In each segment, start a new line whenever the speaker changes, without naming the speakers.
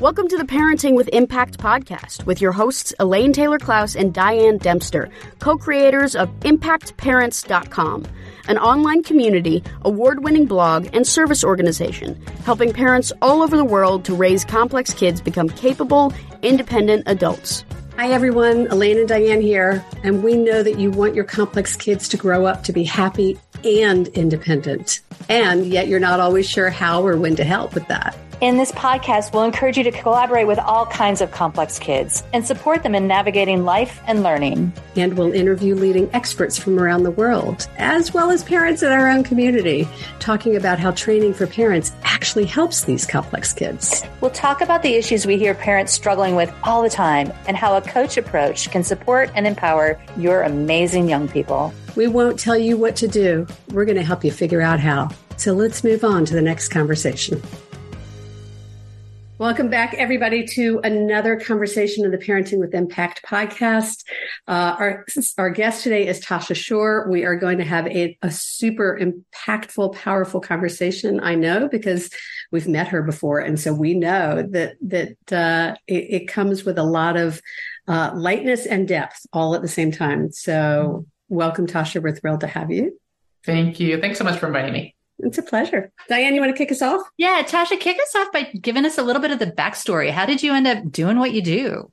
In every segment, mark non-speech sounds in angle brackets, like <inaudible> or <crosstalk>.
Welcome to the Parenting with Impact podcast with your hosts Elaine Taylor Klaus and Diane Dempster, co creators of ImpactParents.com, an online community, award winning blog, and service organization helping parents all over the world to raise complex kids become capable, independent adults.
Hi, everyone. Elaine and Diane here. And we know that you want your complex kids to grow up to be happy and independent. And yet you're not always sure how or when to help with that.
In this podcast, we'll encourage you to collaborate with all kinds of complex kids and support them in navigating life and learning.
And we'll interview leading experts from around the world, as well as parents in our own community, talking about how training for parents actually helps these complex kids.
We'll talk about the issues we hear parents struggling with all the time and how a coach approach can support and empower your amazing young people.
We won't tell you what to do. We're going to help you figure out how. So let's move on to the next conversation. Welcome back, everybody, to another conversation of the Parenting with Impact podcast. Uh, our, our guest today is Tosha Schore. We are going to have a, a super impactful, powerful conversation. I know because we've met her before, and so we know that that uh, it, it, comes with a lot of uh, lightness and depth all at the same time. So, welcome, Tosha. We're thrilled to have you.
Thank you. Thanks so much for inviting me.
It's a pleasure. Diane, you want to kick us off?
Yeah, Tosha, kick us off by giving us a little bit of the backstory. How did you end up doing what you do?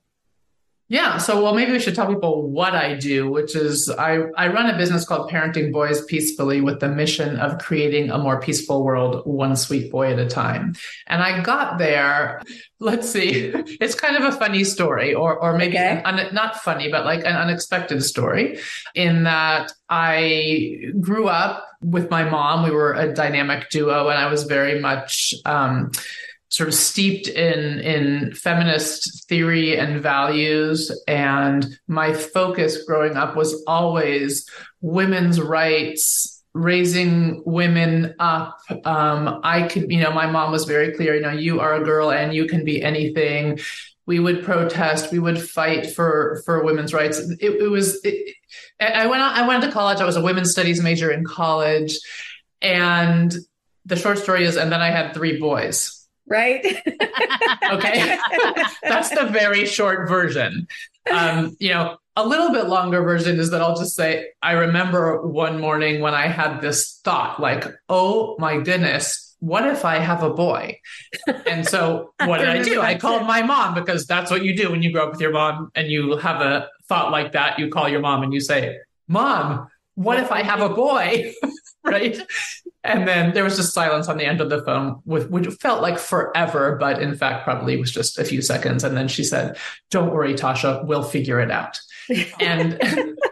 Yeah, so well, maybe we should tell people what I do, which is I, I run a business called Parenting Boys Peacefully with the mission of creating a more peaceful world, one sweet boy at a time. And I got there, let's see, <laughs> it's kind of a funny story, or or maybe okay. un, not funny, but like an unexpected story, in that I grew up with my mom. We were a dynamic duo, and I was very much. Um, sort of steeped in in feminist theory and values and my focus growing up was always women's rights raising women up um, i could you know my mom was very clear you know you are a girl and you can be anything we would protest we would fight for for women's rights it, it was it, i went i went to college i was a women's studies major in college and the short story is and then i had three boys
right? <laughs> <laughs>
okay. That's the very short version. Um, you know, a little bit longer version is that I'll just say, I remember one morning when I had this thought like, oh my goodness, what if I have a boy? And so <laughs> what did I do? I called my mom because that's what you do when you grow up with your mom and you have a thought like that. You call your mom and you say, Mom, what if I have a boy? <laughs> right? And then there was just silence on the end of the phone, with which felt like forever, but in fact probably was just a few seconds. And then she said, "Don't worry, Tosha, we'll figure it out." <laughs> And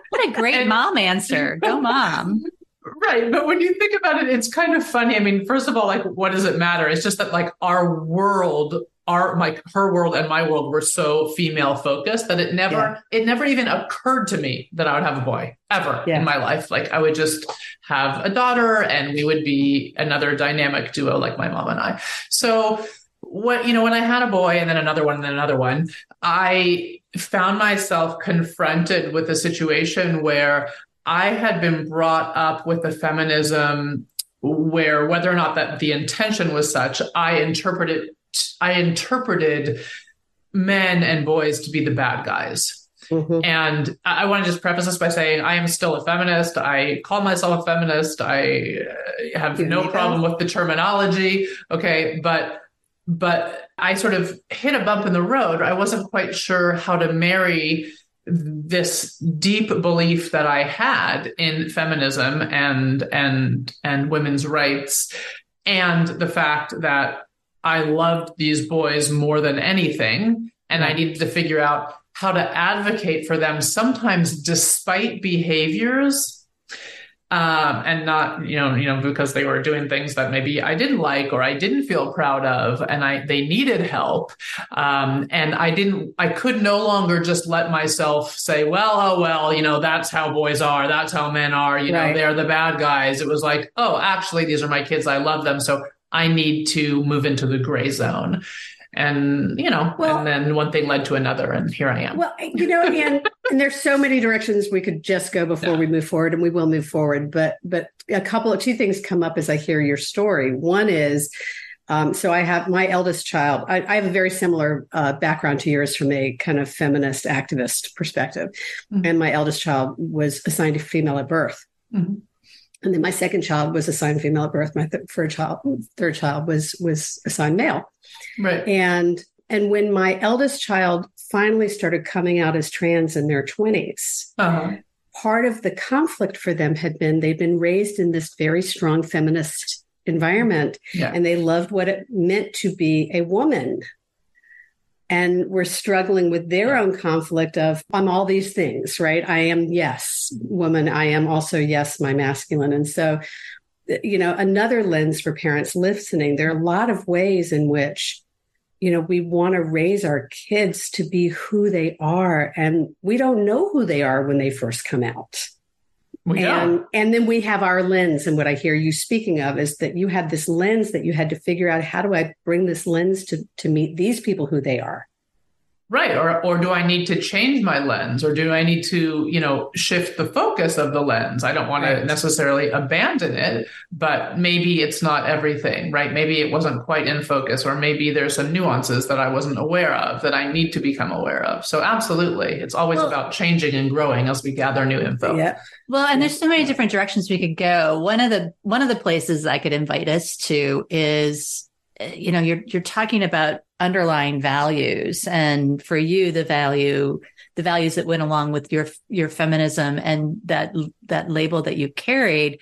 what a great and, mom answer! Go, mom. <laughs>
Right. But when you think about it, it's kind of funny. I mean, first of all, like, what does it matter? It's just that, like, our world our like her world and my world were so female focused that it never yeah. it never even occurred to me that I would have a boy ever yeah. in my life. Like I would just have a daughter and we would be another dynamic duo like my mom and I. So what you know when I had a boy and then another one and then another one, I found myself confronted with a situation where I had been brought up with a feminism where whether or not that the intention was such, I interpreted I interpreted men and boys to be the bad guys. Mm-hmm. And I want to just preface this by saying I am still a feminist. I call myself a feminist. I uh, have no problem with the terminology. Okay. But, but I sort of hit a bump in the road. I wasn't quite sure how to marry this deep belief that I had in feminism and, and, and women's rights and the fact that I loved these boys more than anything. And I needed to figure out how to advocate for them, sometimes despite behaviors. Um, and not, you know, you know, because they were doing things that maybe I didn't like or I didn't feel proud of, and I they needed help. Um, and I didn't, I could no longer just let myself say, well, oh well, you know, that's how boys are, that's how men are, you right. know, they're the bad guys. It was like, oh, actually, these are my kids, I love them, so I need to move into the gray zone. And, you know, well, and then one thing led to another, and here I am.
Well, you know, again, and there's so many directions we could just go before yeah. we move forward, and we will move forward. But, but a couple of two things come up as I hear your story. One is, Um, so I have my eldest child. I, I have a very similar uh, background to yours from a kind of feminist activist perspective, mm-hmm. and my eldest child was assigned a female at birth. Mm-hmm. And then my second child was assigned female at birth. My th- third child, third child was was assigned male.
Right.
And and when my eldest child finally started coming out as trans in their 20s, uh-huh. part of the conflict for them had been they'd been raised in this very strong feminist environment yeah. and they loved what it meant to be a woman and were struggling with their own conflict of i'm all these things right? I am yes woman. I am also yes my masculine. And so eh, you know another lens for parents listening there are a lot of ways in which you know we want to raise our kids to be who they are and we don't know who they are when they first come out and and then we have our lens and what i hear you speaking of is that you had this lens that you had to figure out how do i bring this lens to to meet these people who they are
Right. Or or do I need to change my lens or do I need to, you know, shift the focus of the lens? I don't want right. to necessarily abandon it, but maybe it's not everything, right? Maybe it wasn't quite in focus or maybe there's some nuances that I wasn't aware of that I need to become aware of. So absolutely. It's always well, about changing and growing as we gather new info.
Yeah.
Well, and there's so many different directions we could go. One of the one of the places I could invite us to is eh, you know, you're you're talking about underlying values and for you the value the values that went along with your your feminism and that that label that you carried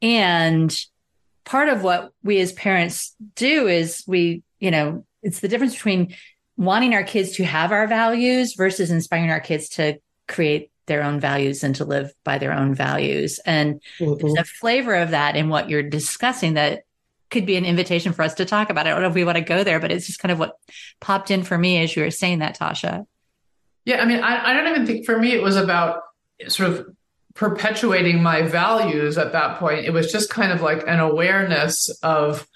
and part of what we as parents do is we you know it's the difference between wanting our kids to have our values versus inspiring our kids to create their own values and to live by their own values and mm-hmm. there's a flavor of that in what you're discussing that could be an invitation for us to talk about. It. I don't know if we want to go there, but it's just kind of what popped in for me as you were saying that, Tosha.
Yeah, I mean, I, I don't even think for me it was about sort of perpetuating my values at that point. It was just kind of like an awareness of,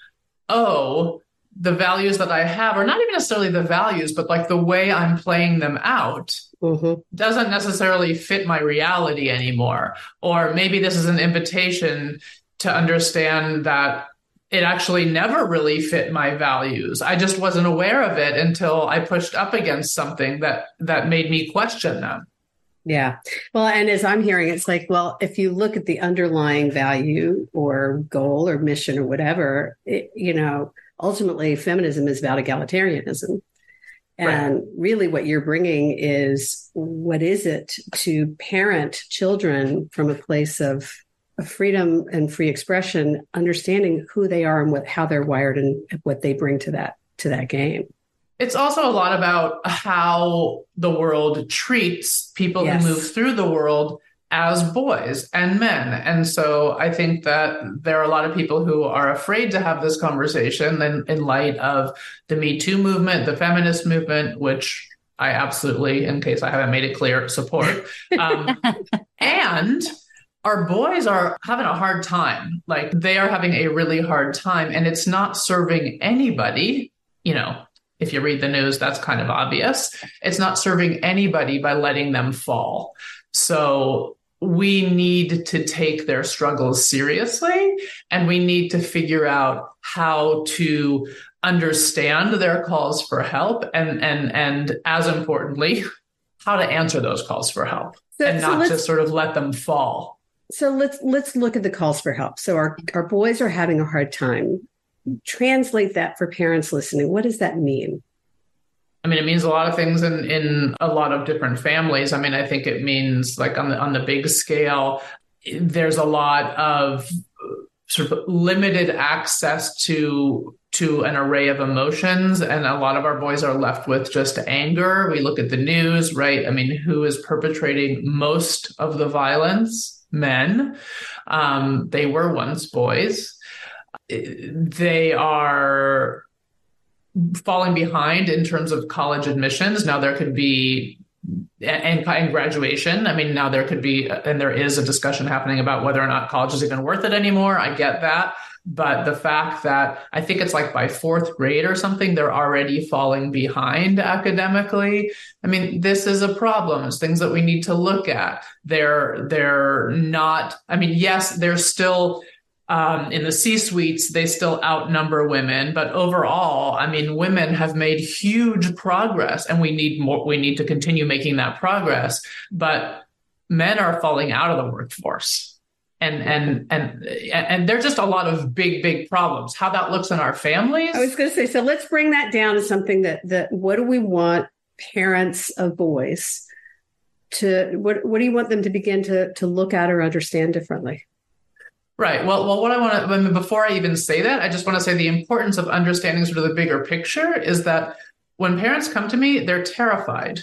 oh, the values that I have, or not even necessarily the values, but like the way I'm playing them out mm-hmm. doesn't necessarily fit my reality anymore. Or maybe this is an invitation to understand that it actually never really fit my values. I just wasn't aware of it until I pushed up against something that that made me question them.
Yeah. Well, and as I'm hearing, it's like, well, if you look at the underlying value or goal or mission or whatever, it, you know, ultimately feminism is about egalitarianism. And right. really, what you're bringing is what is it to parent children from a place of freedom and free expression, understanding who they are and what how they're wired and what they bring to that to that game.
It's also a lot about how the world treats people yes. who move through the world as boys and men. And so I think that there are a lot of people who are afraid to have this conversation in, in light of the Me Too movement, the feminist movement, which I absolutely, in case I haven't made it clear, support. <laughs> Um, and our boys are having a hard time. Like they are having a really hard time, and it's not serving anybody. You know, if you read the news, that's kind of obvious. It's not serving anybody by letting them fall. So we need to take their struggles seriously and we need to figure out how to understand their calls for help and and and as importantly how to answer those calls for help so, and not so just sort of let them fall
so let's let's look at the calls for help. So our our boys are having a hard time. Translate that for parents listening. What does that mean?
I mean, it means a lot of things in in a lot of different families. I mean, I think it means like on the on the big scale, there's a lot of sort of limited access to to an array of emotions and a lot of our boys are left with just anger we look at the news right i mean who is perpetrating most of the violence men. Um, they were once boys. They are falling behind in terms of college admissions. Now there could be and, and graduation. I mean, now there could be, and there is a discussion happening about whether or not college is even worth it anymore. I get that. But the fact that I think it's like by fourth grade or something, they're already falling behind academically. I mean, this is a problem. It's things that we need to look at. They're they're not. I mean, yes, they're still um, in the C suites, they still outnumber women, but overall, I mean, women have made huge progress, and we need more. We need to continue making that progress. But men are falling out of the workforce, and and and and there's just a lot of big, big problems. How that looks in our families.
I was going to say, so let's bring that down to something that that what do we want parents of boys to what what do you want them to begin to to look at or understand differently?
Right. Well, well, what I want to, before I even say that, I just want to say the importance of understanding sort of the bigger picture is that when parents come to me, they're terrified.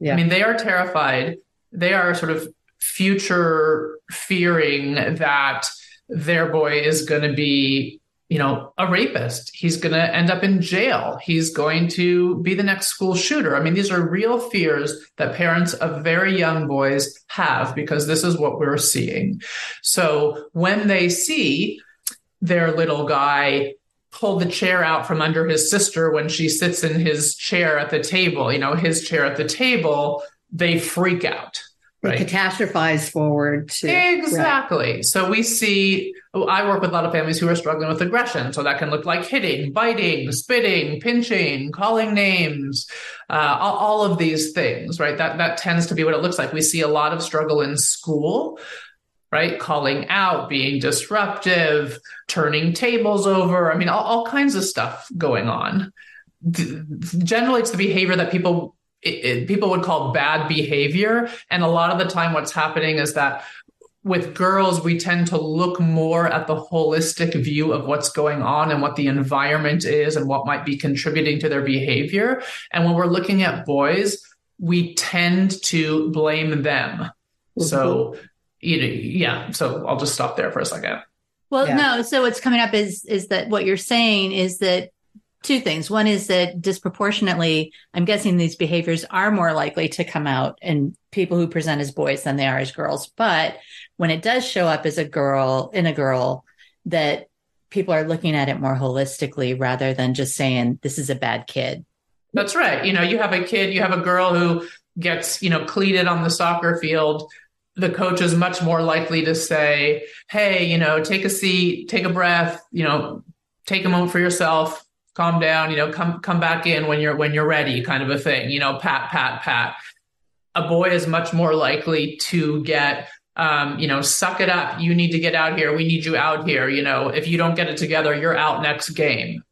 Yeah. I mean, they are terrified. They are sort of future fearing that their boy is going to be you know, a rapist. He's going to end up in jail. He's going to be the next school shooter. I mean, these are real fears that parents of very young boys have because this is what we're seeing. So when they see their little guy pull the chair out from under his sister when she sits in his chair at the table, you know, his chair at the table, they freak out
right. catastrophize forward to
exactly. Right. so we see i work with a lot of families who are struggling with aggression. So that can look like hitting biting spitting pinching calling names uh, all, all of these things right? That that tends to be what it looks like. We see a lot of struggle in school right? Calling out being disruptive turning tables over. I mean all, all kinds of stuff going on. Generally it's the behavior that people it, it, people would call bad behavior. And a lot of the time, what's happening is that with girls, we tend to look more at the holistic view of what's going on and what the environment is and what might be contributing to their behavior. And when we're looking at boys, we tend to blame them. Mm-hmm. So, you know, yeah. So I'll just stop there for a second.
Well, yeah. no. So what's coming up is is that what you're saying is that two things. One is that disproportionately, I'm guessing these behaviors are more likely to come out in people who present as boys than they are as girls. But when it does show up as a girl in a girl, that people are looking at it more holistically rather than just saying this is a bad kid.
That's right. You know, you have a kid, you have a girl who gets, you know, cleated on the soccer field the coach is much more likely to say, Hey, you know, take a seat, take a breath, you know, take a moment for yourself, calm down, you know, come come back in when you're when you're ready, kind of a thing, you know, pat, pat, pat. A boy is much more likely to get um, you know, suck it up. You need to get out here. We need you out here. You know, if you don't get it together, you're out next game.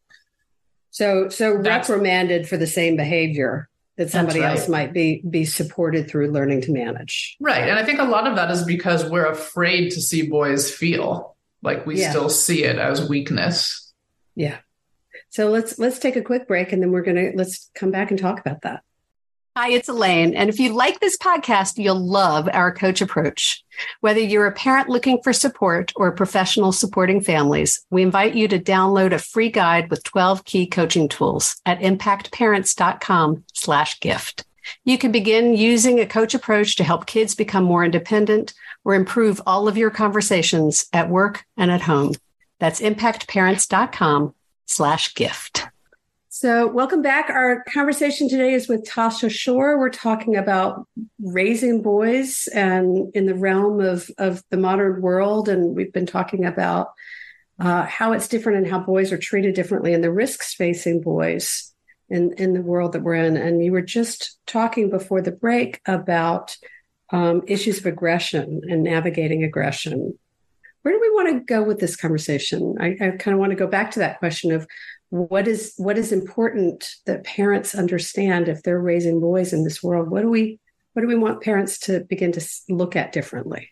So, so That's, reprimanded for the same behavior that somebody right. else might be be supported through learning to manage.
Right, and I think a lot of that is because we're afraid to see boys feel like we yeah. still see it as weakness.
Yeah. So let's let's take a quick break and then we're going to let's come back and talk about that. Hi, it's Elaine. And if you like this podcast, you'll love our coach approach. Whether you're a parent looking for support or a professional supporting families, we invite you to download a free guide with 12 key coaching tools at impactparents.com slash gift. You can begin using a coach approach to help kids become more independent or improve all of your conversations at work and at home. That's impactparents.com slash gift. So, welcome back. Our conversation today is with Tosha Schore. We're talking about raising boys and in the realm of, of the modern world. And we've been talking about uh, how it's different and how boys are treated differently and the risks facing boys in, in the world that we're in. And you were just talking before the break about um, issues of aggression and navigating aggression where do we want to go with this conversation? I, I kind of want to go back to that question of what is what is important that parents understand if they're raising boys in this world. What do we what do we want parents to begin to look at differently?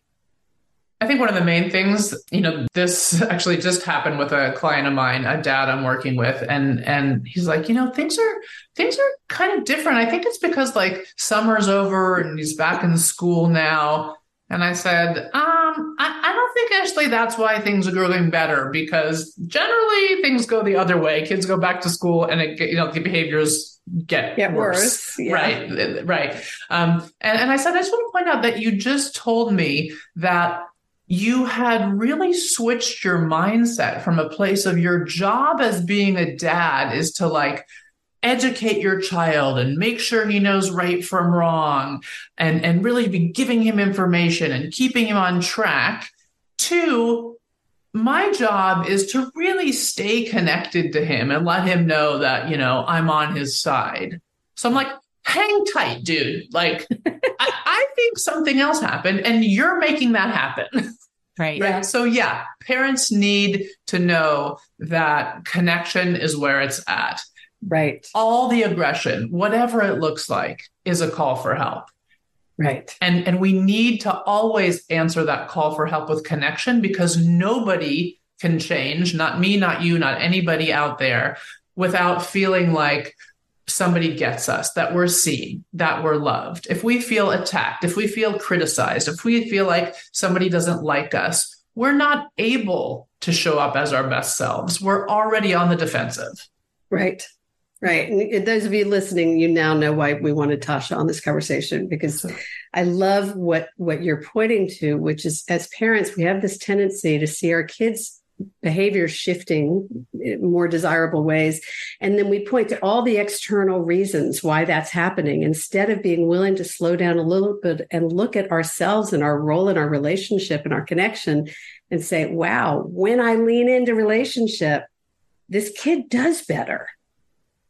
I think one of the main things, you know, this actually just happened with a client of mine, a dad I'm working with, and and he's like, you know, things are things are kind of different. I think it's because like summer's over and he's back in school now. And I said, um, I, I, don't think actually that's why things are going better because generally things go the other way. Kids go back to school and it, you know, the behaviors get,
get
worse.
worse. Yeah.
Right. Right. Um, and, and I said, I just want to point out that you just told me that you had really switched your mindset from a place of your job as being a dad is to like educate your child and make sure he knows right from wrong and, and really be giving him information and keeping him on track to my job is to really stay connected to him and let him know that, you know, I'm on his side. So I'm like, hang tight, dude. Like, <laughs> I, I, think something else happened and you're making that happen. <laughs>
Right.
right. Yeah. So, yeah, parents need to know that connection is where it's at.
Right.
All the aggression, whatever it looks like, is a call for help.
Right.
And and we need to always answer that call for help with connection because nobody can change, not me, not you, not anybody out there without feeling like somebody gets us, that we're seen, that we're loved. If we feel attacked, if we feel criticized, if we feel like somebody doesn't like us, we're not able to show up as our best selves. We're already on the defensive.
Right. Right. And those of you listening, you now know why we wanted Tosha on this conversation because I love what what you're pointing to, which is as parents, we have this tendency to see our kids behavior shifting in more desirable ways. And then we point to all the external reasons why that's happening instead of being willing to slow down a little bit and look at ourselves and our role in our relationship and our connection and say, wow, when I lean into relationship, this kid does better.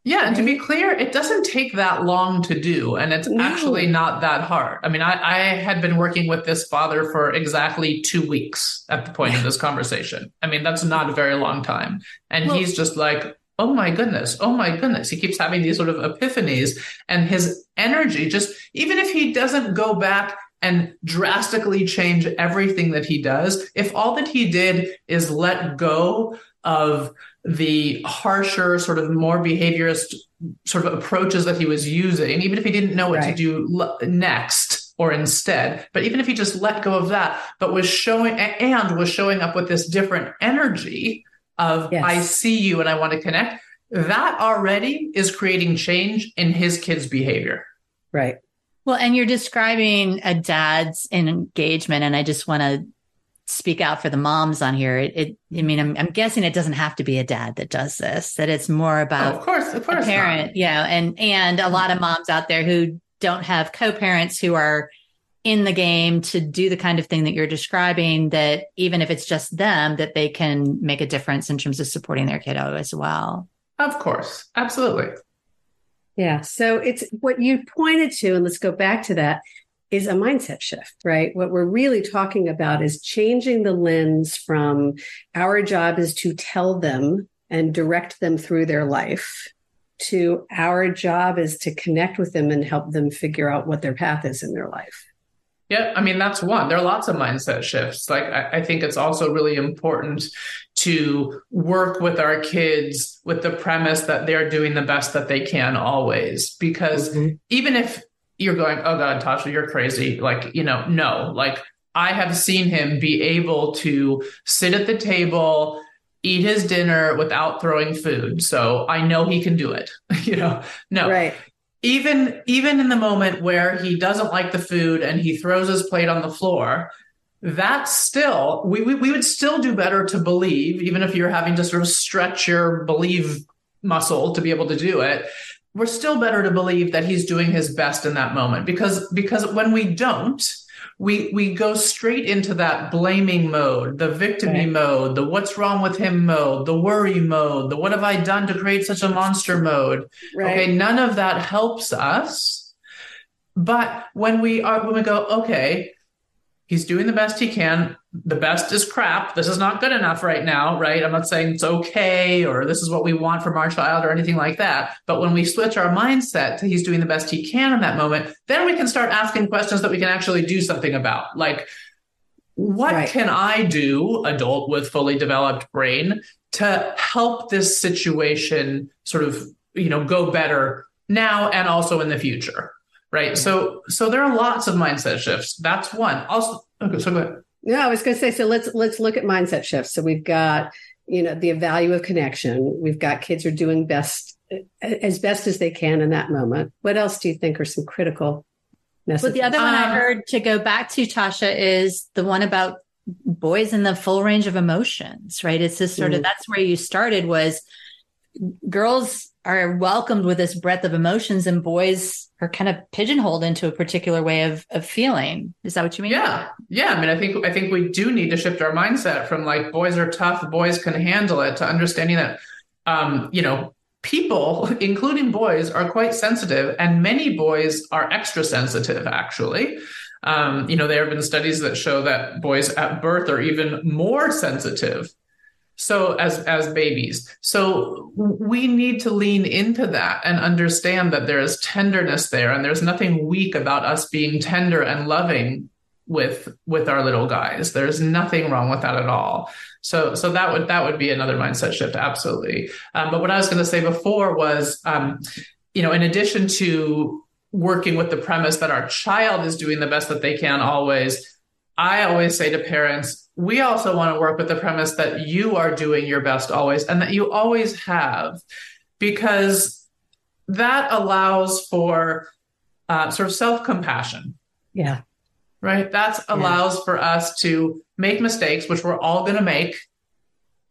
Yeah, and to be clear, it doesn't take that long to do, and it's no. actually not that hard. I mean, I, I, had been working with this father for exactly two weeks at the point of <laughs> this conversation. I mean, that's not a very long time. And well, he's just like, oh my goodness, oh my goodness. He keeps having these sort of epiphanies, and his energy just, even if he doesn't go back and drastically change everything that he does, if all that he did is let go of the harsher, sort of more behaviorist sort of approaches that he was using, even if he didn't know what right. to do next or instead. But even if he just let go of that, but was showing and was showing up with this different energy of yes. I see you and I want to connect, that already is creating change in his kid's behavior.
Right.
Well, and you're describing a dad's engagement, and I just want to speak out for the moms on here. It, it I mean, I'm, I'm, guessing it doesn't have to be a dad that does this. That it's more about,
oh, of course, of course,
a parent. Not. Yeah, and and a lot of mm-hmm. moms out there who don't have co-parents who are in the game to do the kind of thing that you're describing. That even if it's just them, that they can make a difference in terms of supporting their kiddo as well.
Of course, absolutely.
Yeah. So it's what you pointed to, and let's go back to that is a mindset shift, right? What we're really talking about is changing the lens from our job is to tell them and direct them through their life to our job is to connect with them and help them figure out what their path is in their life.
Yeah, I mean, that's one. There are lots of mindset shifts. Like, I, I, think it's also really important to work with our kids with the premise that they're doing the best that they can always. Because mm-hmm. even if you're going, oh God, Tosha, you're crazy. Like, you know, no, like I have seen him be able to sit at the table, eat his dinner without throwing food. So I know he can do it. <laughs> you know, no.
Right.
Even even in the moment where he doesn't like the food and he throws his plate on the floor, that's still we, we we would still do better to believe, even if you're having to sort of stretch your believe muscle to be able to do it we're still better to believe that he's doing his best in that moment because because when we don't we we go straight into that blaming mode the victimy right. mode the what's wrong with him mode the worry mode the what have i done to create such a monster mode right. okay none of that helps us but when we are when we go okay he's doing the best he can the best is crap. This is not good enough right now, right? I'm not saying it's okay or this is what we want from our child or anything like that. But when we switch our mindset to he's doing the best he can in that moment, then we can start asking questions that we can actually do something about. Like, what right. can I do, adult with fully developed brain, to help this situation sort of, you know, go better now and also in the future? Right. So so there are lots of mindset shifts. That's one. Also okay, so go ahead.
No, I was going to say so. Let's let's look at mindset shifts. So we've got you know the value of connection. We've got kids are doing best as best as they can in that moment. What else do you think are some critical messages?
Well, the other one um, I heard to go back to Tosha is the one about boys in the full range of emotions. Right? It's just sort mm-hmm. of that's where you started was girls are welcomed with this breadth of emotions and boys are kind of pigeonholed into a particular way of, of feeling. Is that what you mean?
Yeah. Yeah. I mean, I think, I think we do need to shift our mindset from like boys are tough, boys can handle it to understanding that, um, you know, people, <laughs> including boys, are quite sensitive, and many boys are extra sensitive, actually. Um, you know, there have been studies that show that boys at birth are even more sensitive. So as as babies, so we need to lean into that and understand that there is tenderness there, and there's nothing weak about us being tender and loving with with our little guys. There's nothing wrong with that at all. So so that would that would be another mindset shift, absolutely. Um, but what I was going to say before was, um, you know, in addition to working with the premise that our child is doing the best that they can always, I always say to parents, we also want to work with the premise that you are doing your best always and that you always have, because that allows for uh, sort of self compassion.
Yeah
right? That allows yeah. for us to make mistakes, which we're all going to make.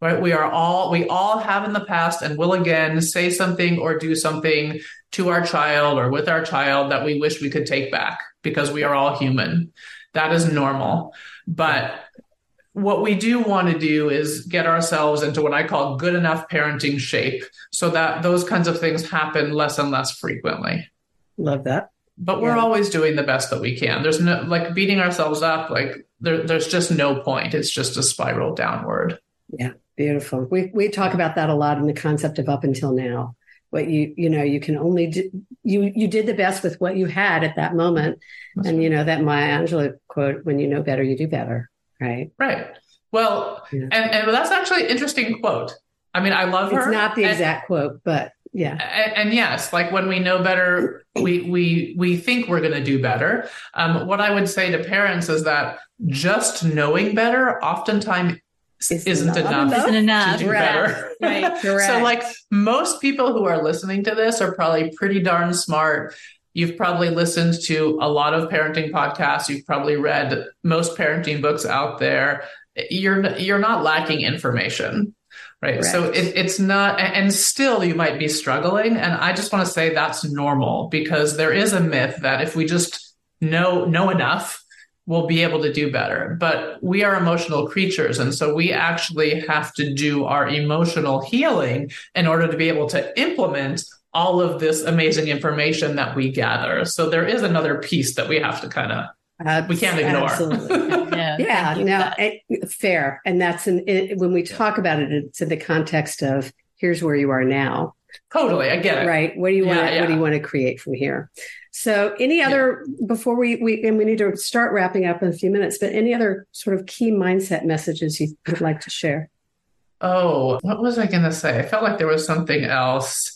Right? We are all we all have in the past and will again say something or do something to our child or with our child that we wish we could take back because we are all human. That is normal. But what we do want to do is get ourselves into what I call good enough parenting shape so that those kinds of things happen less and less frequently.
Love that
but we're always doing the best that we can. There's no like beating ourselves up. Like there, there's just no point. It's just a spiral downward.
Yeah, beautiful. We we talk about that a lot in the concept of up until now. What you you know you can only do you you did the best with what you had at that moment, That's and right. you know that Maya Angelou quote: "When you know better, you do better." Right.
Right. Well, yeah. and and that's actually an interesting quote. I mean, I love
her.
It's
not the exact quote, but yeah
and, and, yes like when we know better we we we think we're going to do better um, what i would say to parents is that just knowing better oftentimes it's isn't enough, enough,
isn't enough
to do better <laughs> right so like most people who are listening to this are probably pretty darn smart You've probably listened to a lot of parenting podcasts. You've probably read most parenting books out there. You're you're not lacking information right Correct. so it, it's not and still you might be struggling and i just want to say that's normal because there is a myth that if we just know know enough we'll be able to do better but we are emotional creatures and so we actually have to do our emotional healing in order to be able to implement all of this amazing information that we gather so there is another piece that we have to kind of we can't ignore.
Absolutely. <laughs> yeah, yeah no, it, fair. And that's an, it, when we talk about it, it's in the context of here's where you are now.
Totally, I get it.
Right. What do you want? Yeah, yeah. What do you want to create from here? So, any other yeah. before we we and we need to start wrapping up in a few minutes, but any other sort of key mindset messages you would like to share?
Oh, what was I going to say? I felt like there was something else.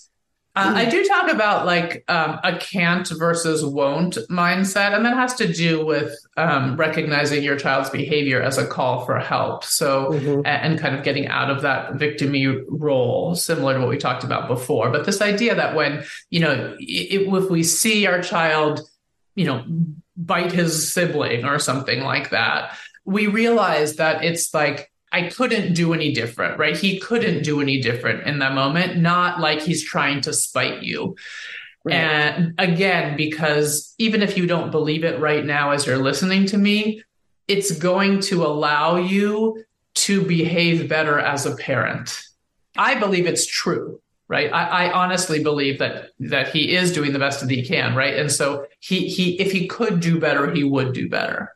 Uh, I do talk about like um, a can't versus won't mindset, and that has to do with um, recognizing your child's behavior as a call for help. So, mm-hmm. and, and, kind of getting out of that victimy role, similar to what we talked about before. But this idea that when, you know, it, if we see our child, you know, bite his sibling or something like that, we realize that it's like, I couldn't do any different, right? He couldn't do any different in that moment, not like he's trying to spite you. Right. And again, because even if you don't believe it right now as you're listening to me, it's going to allow you to behave better as a parent. I believe it's true, right? I, I, honestly believe that that he is doing the best that he can, right? And so he he if he could do better, he would do better.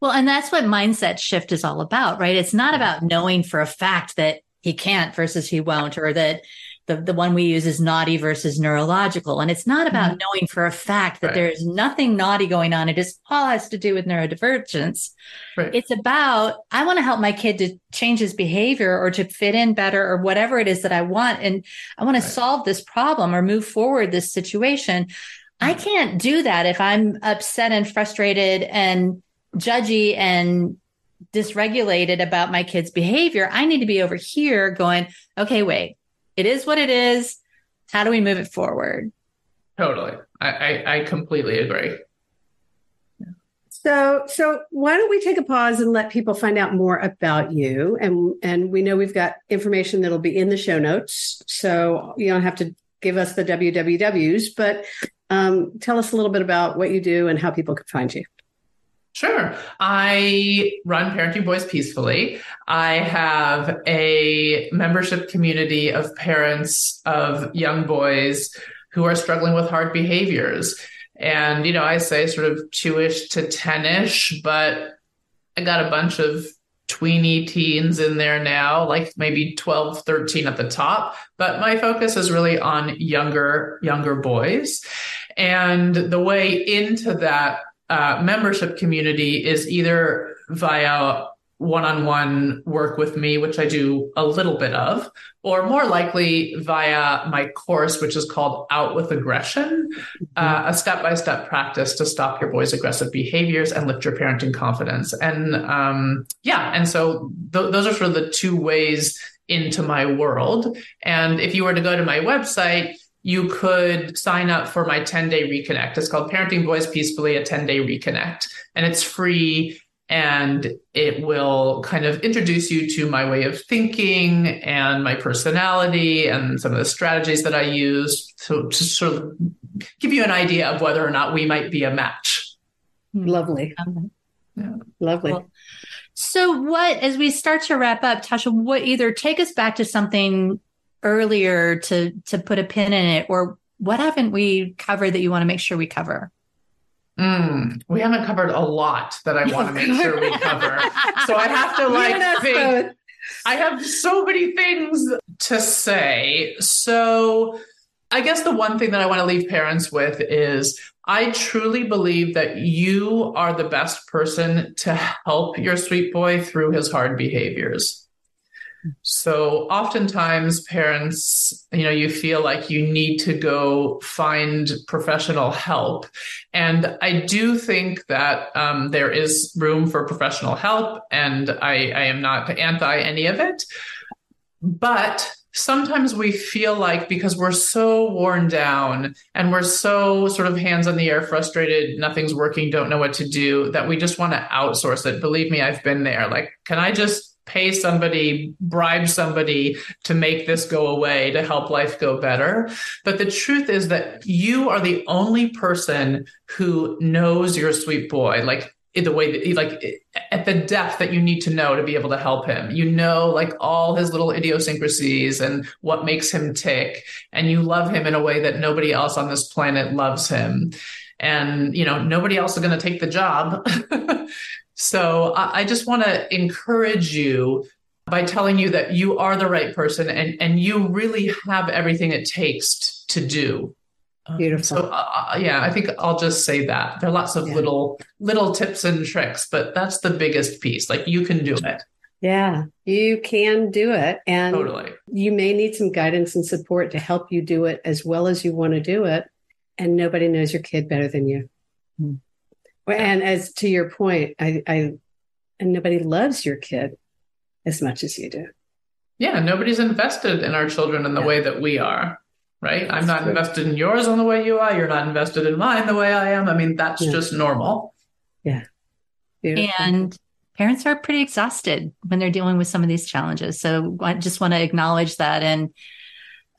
Well, and that's what mindset shift is all about, right? It's not about knowing for a fact that he can't versus he won't, or that the, the one we use is naughty versus neurological. And it's not about mm-hmm. knowing for a fact that right. there's nothing naughty going on. It just all has to do with neurodivergence. Right. It's about, I want to help my kid to change his behavior or to fit in better or whatever it is that I want. And I want right. to solve this problem or move forward this situation. I mm-hmm. can't do that if I'm upset and frustrated and judgy and dysregulated about my kid's behavior. I need to be over here going, okay, wait, it is what it is. How do we move it forward?
Totally. I, I, I completely agree.
So, so why don't we take a pause and let people find out more about you? And and we know we've got information that'll be in the show notes, so you don't have to give us the wwws, but um, tell us a little bit about what you do and how people can find you.
Sure. I run Parenting Boys Peacefully. I have a membership community of parents of young boys who are struggling with hard behaviors. And, you know, I say sort of two ish to 10 ish, but I got a bunch of tweeny teens in there now, like maybe 12, 13 at the top. But my focus is really on younger, younger boys. And the way into that uh, membership community is either via one-on-one work with me, which I do a little bit of, or more likely via my course, which is called Out with Aggression, uh, a step-by-step practice to stop your boy's aggressive behaviors and lift your parenting confidence. And um, yeah, and so th- those are sort of the two ways into my world. And if you were to go to my website, you could sign up for my 10 day reconnect. It's called Parenting Boys Peacefully, a 10 day reconnect. And it's free and it will kind of introduce you to my way of thinking and my personality and some of the strategies that I use to, to sort of give you an idea of whether or not we might be a match. Hmm.
Lovely. Yeah. Lovely. Well,
so, what, as we start to wrap up, Tosha, what either take us back to something earlier to to put a pin in it, or what haven't we covered that you want to make sure we cover?
Mm, we haven't covered a lot that I want to make sure we <laughs> cover. So I have to like think. I have so many things to say. So I guess the one thing that I want to leave parents with is I truly believe that you are the best person to help your sweet boy through his hard behaviors. So oftentimes parents, you know, you feel like you need to go find professional help. And I do think that um, there is room for professional help, and I, I am not anti any of it. But sometimes we feel like because we're so worn down and we're so sort of hands on the air, frustrated, nothing's working, don't know what to do, that we just want to outsource it. Believe me, I've been there. Like, can I just pay somebody, bribe somebody to make this go away, to help life go better. But the truth is that you are the only person who knows your sweet boy. Like, in the way that like at the depth that you need to know to be able to help him. You know, like all his little idiosyncrasies and what makes him tick. And you love him in a way that nobody else on this planet loves him. And, you know, nobody else is going to take the job. <laughs> So I, I just want to encourage you by telling you that you are the right person and, and you really have everything it takes to do.
Um, Beautiful.
So uh, uh, yeah, I think I'll just say that there are lots of yeah. little little tips and tricks, but that's the biggest piece. Like you can do it.
Yeah, you can do it, and
totally.
you may need some guidance and support to help you do it as well as you want to do it. And nobody knows your kid better than you. Mm. And as to your point, I, I and nobody loves your kid as much as you do.
Yeah, nobody's invested in our children in the yeah. way that we are. Right? That's I'm not true. invested in yours on the way you are. You're not invested in mine the way I am. I mean, that's yeah. just normal.
Yeah.
Beautiful. And parents are pretty exhausted when they're dealing with some of these challenges. So I just want to acknowledge that and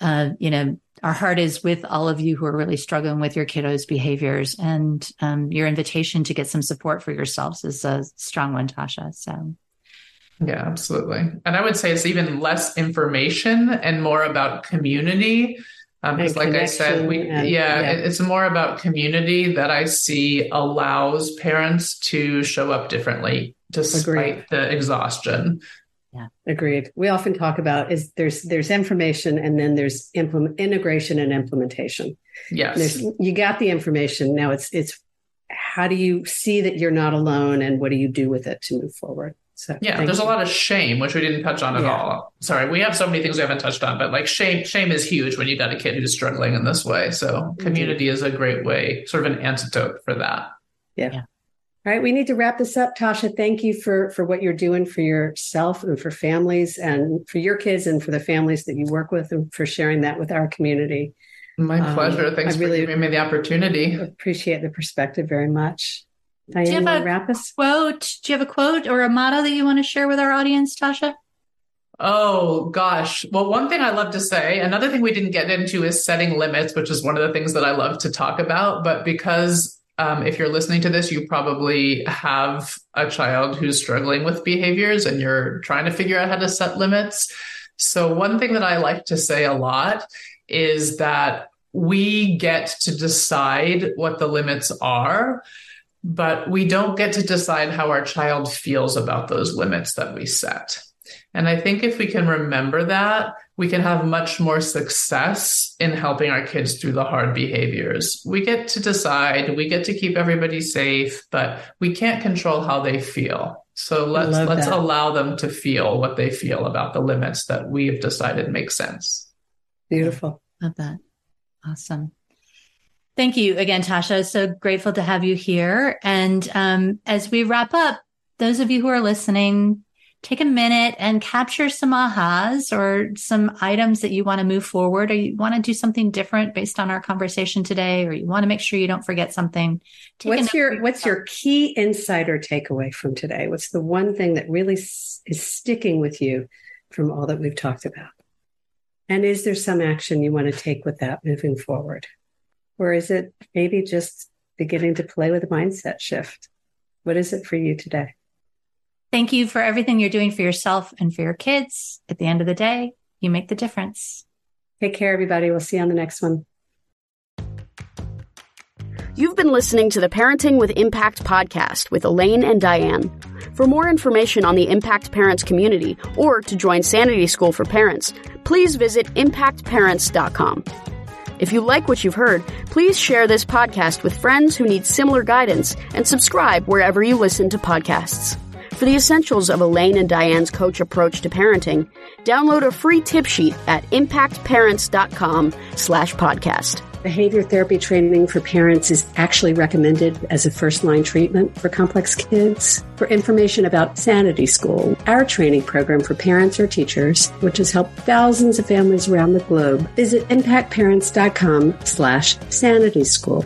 uh, you know, our heart is with all of you who are really struggling with your kiddos' behaviors, and um, your invitation to get some support for yourselves is a strong one, Tosha. So.
Yeah, absolutely. And I would say it's even less information and more about community. Because, um, like I said, we and, yeah, yeah, it's more about community that I see allows parents to show up differently despite Agreed. the exhaustion.
Yeah, agreed. We often talk about is there's there's information and then there's implement integration and implementation.
Yes,
there's, you got the information. Now it's it's how do you see that you're not alone and what do you do with it to move forward?
So yeah, there's you. a lot of shame, which we didn't touch on at yeah. all. Sorry, we have so many things we haven't touched on, but like shame, shame is huge when you got a kid who's struggling in this way. So mm-hmm. community Indeed. is a great way, sort of an antidote for that.
Yeah. yeah. All right, we need to wrap this up. Tosha, thank you for for what you're doing for yourself and for families and for your kids and for the families that you work with and for sharing that with our community.
My um, pleasure. Thanks I for really giving me the opportunity.
Appreciate the perspective very much. Diane, do you have a
wrap us? quote? Do you have a quote or a motto that you want to share with our audience, Tosha?
Oh gosh. Well, one thing I love to say, another thing we didn't get into is setting limits, which is one of the things that I love to talk about. But because um, if you're listening to this, you probably have a child who's struggling with behaviors and you're trying to figure out how to set limits. So, one thing that I like to say a lot is that we get to decide what the limits are, but we don't get to decide how our child feels about those limits that we set. And I think if we can remember that, we can have much more success in helping our kids through the hard behaviors. We get to decide, we get to keep everybody safe, but we can't control how they feel. So let's let's that. allow them to feel what they feel about the limits that we have decided make sense.
Beautiful.
Love that. Awesome. Thank you again, Tosha. So grateful to have you here. And um, as we wrap up, those of you who are listening, take a minute and capture some ahas or some items that you want to move forward or you want to do something different based on our conversation today or you want to make sure you don't forget something.
Take what's your what's your key insight or takeaway from today? What's the one thing that really is sticking with you from all that we've talked about? And is there some action you want to take with that moving forward? Or is it maybe just beginning to play with a mindset shift? What is it for you today?
Thank you for everything you're doing for yourself and for your kids. At the end of the day, you make the difference.
Take care, everybody. We'll see you on the next one.
You've been listening to the Parenting with Impact podcast with Elaine and Diane. For more information on the Impact Parents community or to join Sanity School for Parents, please visit impactparents.com. If you like what you've heard, please share this podcast with friends who need similar guidance and subscribe wherever you listen to podcasts. For the essentials of Elaine and Diane's coach approach to parenting, download a free tip sheet at impactparents.com slash podcast.
Behavior therapy training for parents is actually recommended as a first line treatment for complex kids. For information about Sanity School, our training program for parents or teachers, which has helped thousands of families around the globe, visit impactparents.com slash sanity school.